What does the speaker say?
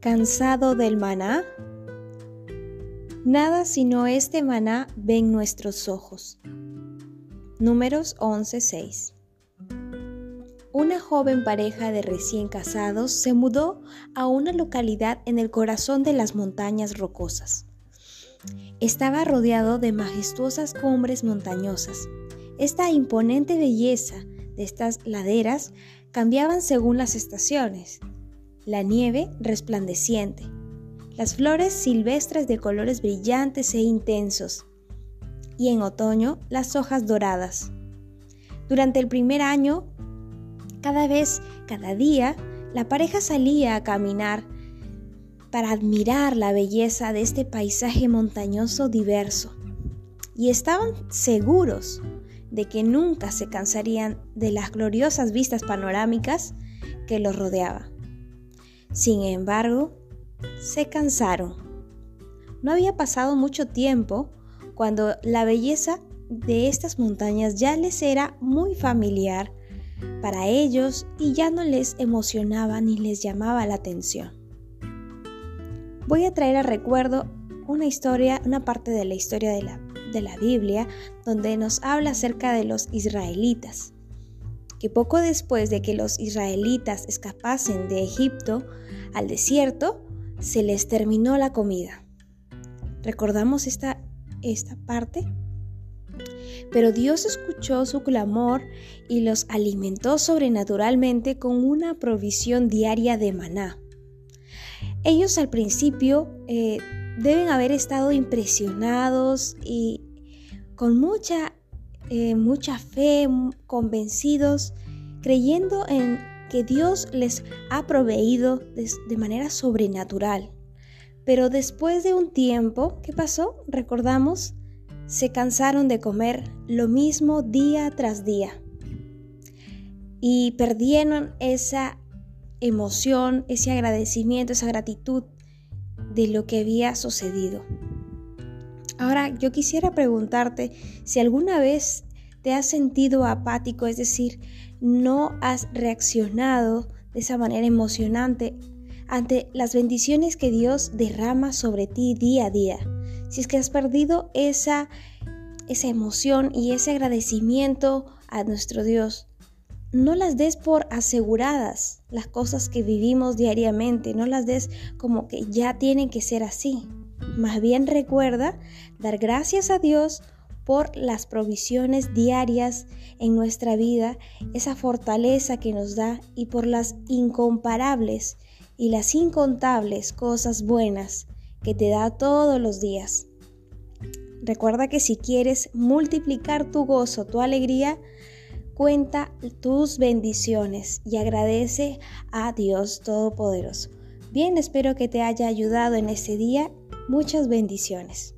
¿Cansado del maná? Nada sino este maná ven nuestros ojos. Números 11:6 Una joven pareja de recién casados se mudó a una localidad en el corazón de las montañas rocosas. Estaba rodeado de majestuosas cumbres montañosas. Esta imponente belleza de estas laderas cambiaban según las estaciones la nieve resplandeciente, las flores silvestres de colores brillantes e intensos, y en otoño las hojas doradas. Durante el primer año, cada vez, cada día, la pareja salía a caminar para admirar la belleza de este paisaje montañoso diverso, y estaban seguros de que nunca se cansarían de las gloriosas vistas panorámicas que los rodeaban. Sin embargo, se cansaron. No había pasado mucho tiempo cuando la belleza de estas montañas ya les era muy familiar para ellos y ya no les emocionaba ni les llamaba la atención. Voy a traer a recuerdo una historia, una parte de la historia de la, de la Biblia donde nos habla acerca de los israelitas que poco después de que los israelitas escapasen de Egipto al desierto, se les terminó la comida. ¿Recordamos esta, esta parte? Pero Dios escuchó su clamor y los alimentó sobrenaturalmente con una provisión diaria de maná. Ellos al principio eh, deben haber estado impresionados y con mucha eh, mucha fe, convencidos, creyendo en que Dios les ha proveído de, de manera sobrenatural. Pero después de un tiempo, ¿qué pasó? Recordamos, se cansaron de comer lo mismo día tras día y perdieron esa emoción, ese agradecimiento, esa gratitud de lo que había sucedido. Ahora, yo quisiera preguntarte si alguna vez te has sentido apático, es decir, no has reaccionado de esa manera emocionante ante las bendiciones que Dios derrama sobre ti día a día. Si es que has perdido esa, esa emoción y ese agradecimiento a nuestro Dios, no las des por aseguradas las cosas que vivimos diariamente, no las des como que ya tienen que ser así. Más bien recuerda dar gracias a Dios por las provisiones diarias en nuestra vida, esa fortaleza que nos da y por las incomparables y las incontables cosas buenas que te da todos los días. Recuerda que si quieres multiplicar tu gozo, tu alegría, cuenta tus bendiciones y agradece a Dios Todopoderoso. Bien, espero que te haya ayudado en este día Muchas bendiciones.